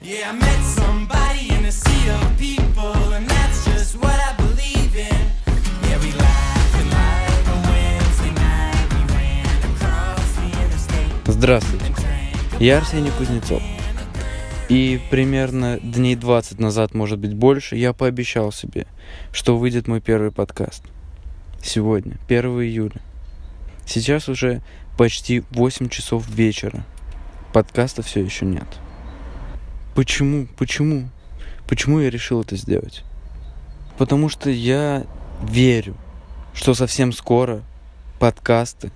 Yeah, I met somebody in a sea of people, and that's just what I believe in. Yeah, we interstate. Здравствуйте, я Арсений Кузнецов. И примерно дней 20 назад, может быть больше, я пообещал себе, что выйдет мой первый подкаст. Сегодня, 1 июля. Сейчас уже почти 8 часов вечера. Подкаста все еще нет. Почему? Почему? Почему я решил это сделать? Потому что я верю, что совсем скоро подкасты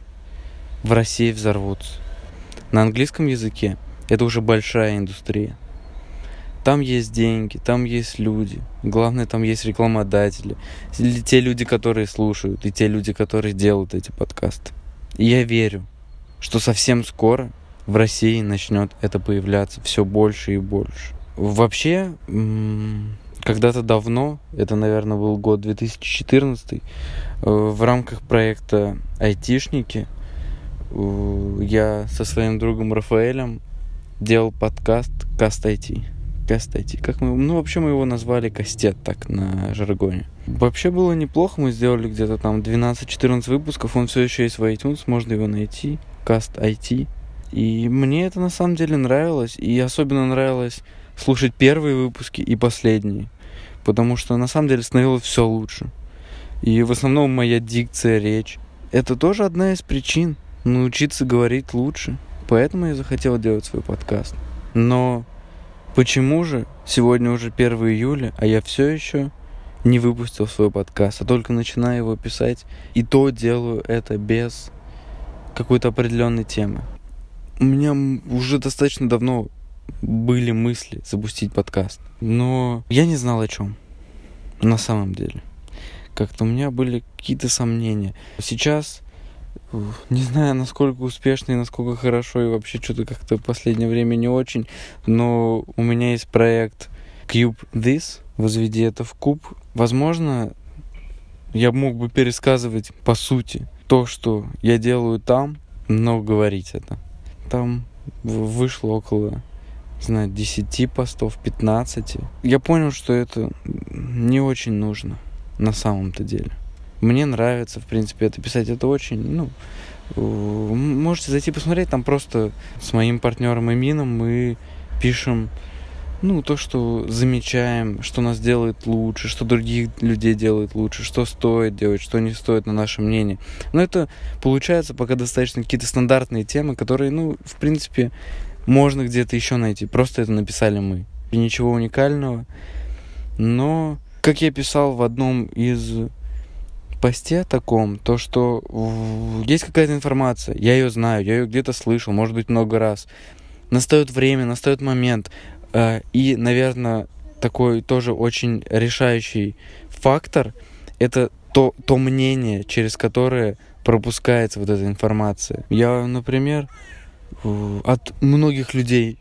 в России взорвутся. На английском языке это уже большая индустрия. Там есть деньги, там есть люди. Главное, там есть рекламодатели. Или те люди, которые слушают, и те люди, которые делают эти подкасты. И я верю, что совсем скоро в России начнет это появляться все больше и больше. Вообще, когда-то давно, это, наверное, был год 2014, э, в рамках проекта «Айтишники» э, я со своим другом Рафаэлем делал подкаст «Каст IT». Каст IT. Как мы, ну, вообще мы его назвали Кастет, так, на жаргоне. Вообще было неплохо, мы сделали где-то там 12-14 выпусков, он все еще есть в iTunes, можно его найти. Каст IT. И мне это на самом деле нравилось, и особенно нравилось слушать первые выпуски и последние, потому что на самом деле становилось все лучше. И в основном моя дикция, речь. Это тоже одна из причин научиться говорить лучше. Поэтому я захотел делать свой подкаст. Но почему же сегодня уже 1 июля, а я все еще не выпустил свой подкаст, а только начинаю его писать, и то делаю это без какой-то определенной темы. У меня уже достаточно давно были мысли запустить подкаст, но я не знал о чем на самом деле. Как-то у меня были какие-то сомнения. Сейчас не знаю, насколько успешно и насколько хорошо, и вообще что-то как-то в последнее время не очень, но у меня есть проект Cube This, возведи это в куб. Возможно, я мог бы пересказывать по сути то, что я делаю там, но говорить это. Там вышло около, не знаю, 10 постов, 15. Я понял, что это не очень нужно на самом-то деле. Мне нравится, в принципе, это писать. Это очень, ну, можете зайти посмотреть. Там просто с моим партнером Эмином мы пишем, ну, то, что замечаем, что нас делает лучше, что других людей делает лучше, что стоит делать, что не стоит, на наше мнение. Но это получается пока достаточно какие-то стандартные темы, которые, ну, в принципе, можно где-то еще найти. Просто это написали мы. И ничего уникального. Но, как я писал в одном из посте таком, то, что есть какая-то информация, я ее знаю, я ее где-то слышал, может быть, много раз. Настает время, настает момент. Э, И, наверное, такой тоже очень решающий фактор — это то, то мнение, через которое пропускается вот эта информация. Я, например, э, от многих людей,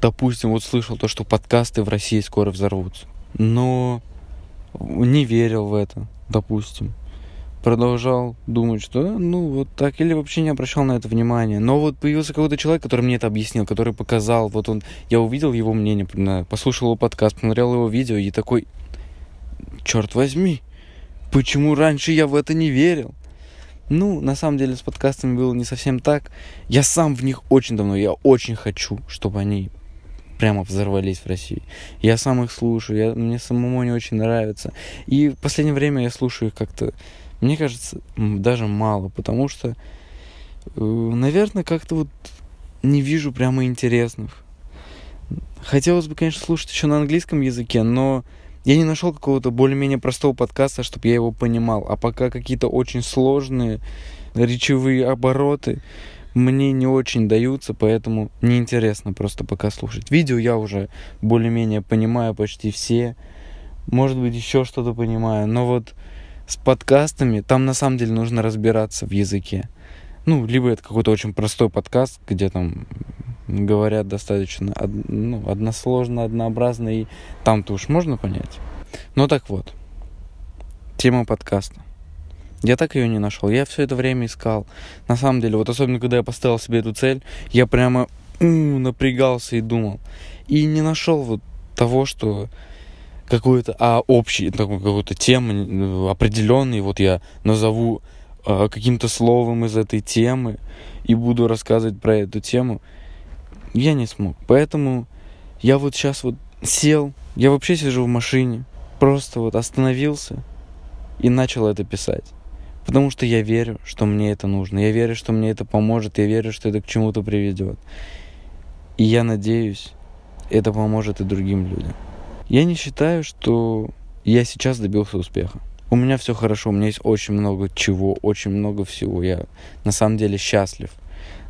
допустим, вот слышал то, что подкасты в России скоро взорвутся. Но не верил в это, допустим. Продолжал думать, что э, ну вот так, или вообще не обращал на это внимания. Но вот появился какой-то человек, который мне это объяснил, который показал, вот он, я увидел его мнение, послушал его подкаст, посмотрел его видео и такой, черт возьми, почему раньше я в это не верил? Ну, на самом деле с подкастами было не совсем так. Я сам в них очень давно, я очень хочу, чтобы они прямо взорвались в России. Я сам их слушаю, я, мне самому они очень нравятся. И в последнее время я слушаю их как-то, мне кажется, даже мало, потому что, э, наверное, как-то вот не вижу прямо интересных. Хотелось бы, конечно, слушать еще на английском языке, но я не нашел какого-то более-менее простого подкаста, чтобы я его понимал. А пока какие-то очень сложные речевые обороты мне не очень даются, поэтому неинтересно просто пока слушать. Видео я уже более-менее понимаю почти все. Может быть, еще что-то понимаю. Но вот с подкастами там на самом деле нужно разбираться в языке. Ну, либо это какой-то очень простой подкаст, где там говорят достаточно од- ну, односложно, однообразно, и там-то уж можно понять. Ну так вот, тема подкаста. Я так ее не нашел. Я все это время искал. На самом деле, вот особенно когда я поставил себе эту цель, я прямо у, напрягался и думал. И не нашел вот того, что какую-то, а общий, такую какую-то тему определенный, вот я назову а, каким-то словом из этой темы и буду рассказывать про эту тему, я не смог. Поэтому я вот сейчас вот сел, я вообще сижу в машине, просто вот остановился и начал это писать. Потому что я верю, что мне это нужно. Я верю, что мне это поможет. Я верю, что это к чему-то приведет. И я надеюсь, это поможет и другим людям. Я не считаю, что я сейчас добился успеха. У меня все хорошо, у меня есть очень много чего, очень много всего. Я на самом деле счастлив.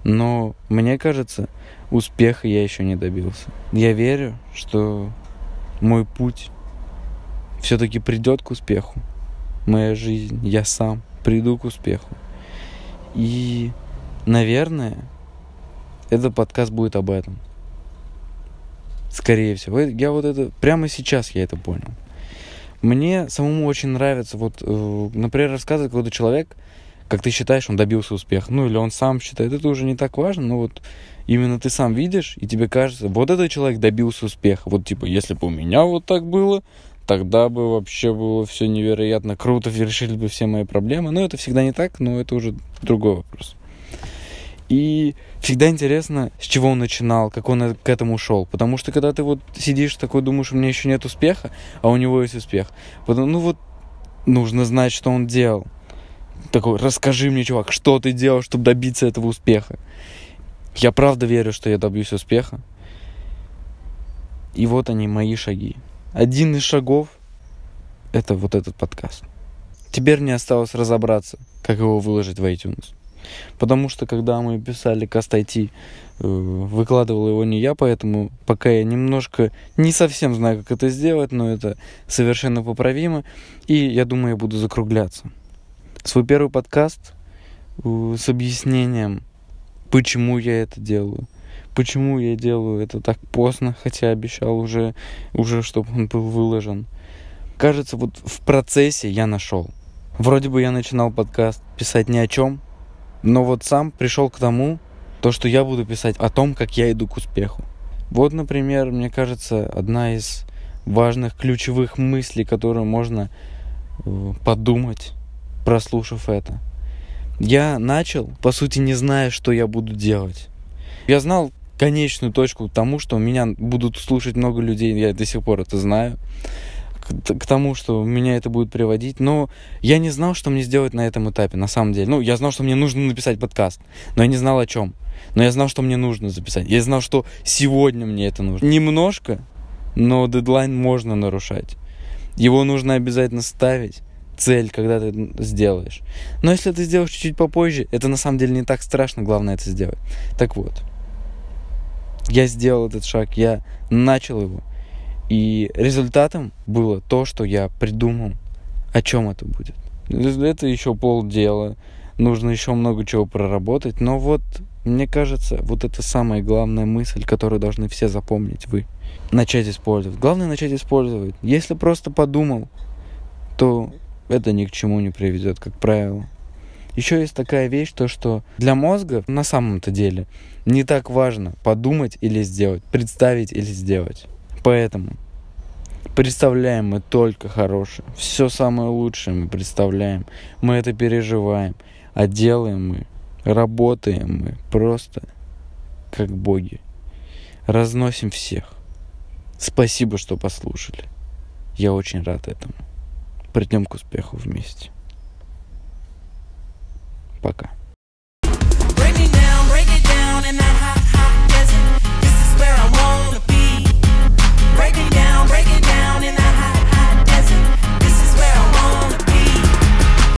Но мне кажется, успеха я еще не добился. Я верю, что мой путь все-таки придет к успеху. Моя жизнь, я сам приду к успеху. И, наверное, этот подкаст будет об этом. Скорее всего. Я вот это... Прямо сейчас я это понял. Мне самому очень нравится, вот, э, например, рассказывать какой-то человек, как ты считаешь, он добился успеха. Ну, или он сам считает, это уже не так важно, но вот именно ты сам видишь, и тебе кажется, вот этот человек добился успеха. Вот, типа, если бы у меня вот так было, тогда бы вообще было все невероятно круто, решили бы все мои проблемы. Но это всегда не так, но это уже другой вопрос. И всегда интересно, с чего он начинал, как он к этому шел. Потому что когда ты вот сидишь такой, думаешь, у меня еще нет успеха, а у него есть успех. Потом, ну вот, нужно знать, что он делал. Такой, расскажи мне, чувак, что ты делал, чтобы добиться этого успеха. Я правда верю, что я добьюсь успеха. И вот они, мои шаги. Один из шагов — это вот этот подкаст. Теперь мне осталось разобраться, как его выложить в iTunes. Потому что когда мы писали Cast IT, э, выкладывал его не я, поэтому пока я немножко не совсем знаю, как это сделать, но это совершенно поправимо. И я думаю, я буду закругляться. Свой первый подкаст э, с объяснением, почему я это делаю. Почему я делаю это так поздно, хотя обещал уже, уже чтобы он был выложен. Кажется, вот в процессе я нашел. Вроде бы я начинал подкаст писать ни о чем, но вот сам пришел к тому, то, что я буду писать о том, как я иду к успеху. Вот, например, мне кажется, одна из важных ключевых мыслей, которую можно э, подумать, прослушав это. Я начал, по сути, не зная, что я буду делать. Я знал конечную точку к тому, что меня будут слушать много людей, я до сих пор это знаю к тому, что меня это будет приводить. Но я не знал, что мне сделать на этом этапе, на самом деле. Ну, я знал, что мне нужно написать подкаст, но я не знал о чем. Но я знал, что мне нужно записать. Я знал, что сегодня мне это нужно. Немножко, но дедлайн можно нарушать. Его нужно обязательно ставить цель, когда ты сделаешь. Но если ты сделаешь чуть-чуть попозже, это на самом деле не так страшно, главное это сделать. Так вот, я сделал этот шаг, я начал его. И результатом было то, что я придумал, о чем это будет. Это еще полдела, нужно еще много чего проработать, но вот мне кажется, вот это самая главная мысль, которую должны все запомнить вы. Начать использовать. Главное начать использовать. Если просто подумал, то это ни к чему не приведет, как правило. Еще есть такая вещь, то что для мозга на самом-то деле не так важно подумать или сделать, представить или сделать. Поэтому представляем мы только хорошее. Все самое лучшее мы представляем. Мы это переживаем. А делаем мы, работаем мы просто как боги. Разносим всех. Спасибо, что послушали. Я очень рад этому. Придем к успеху вместе. Пока.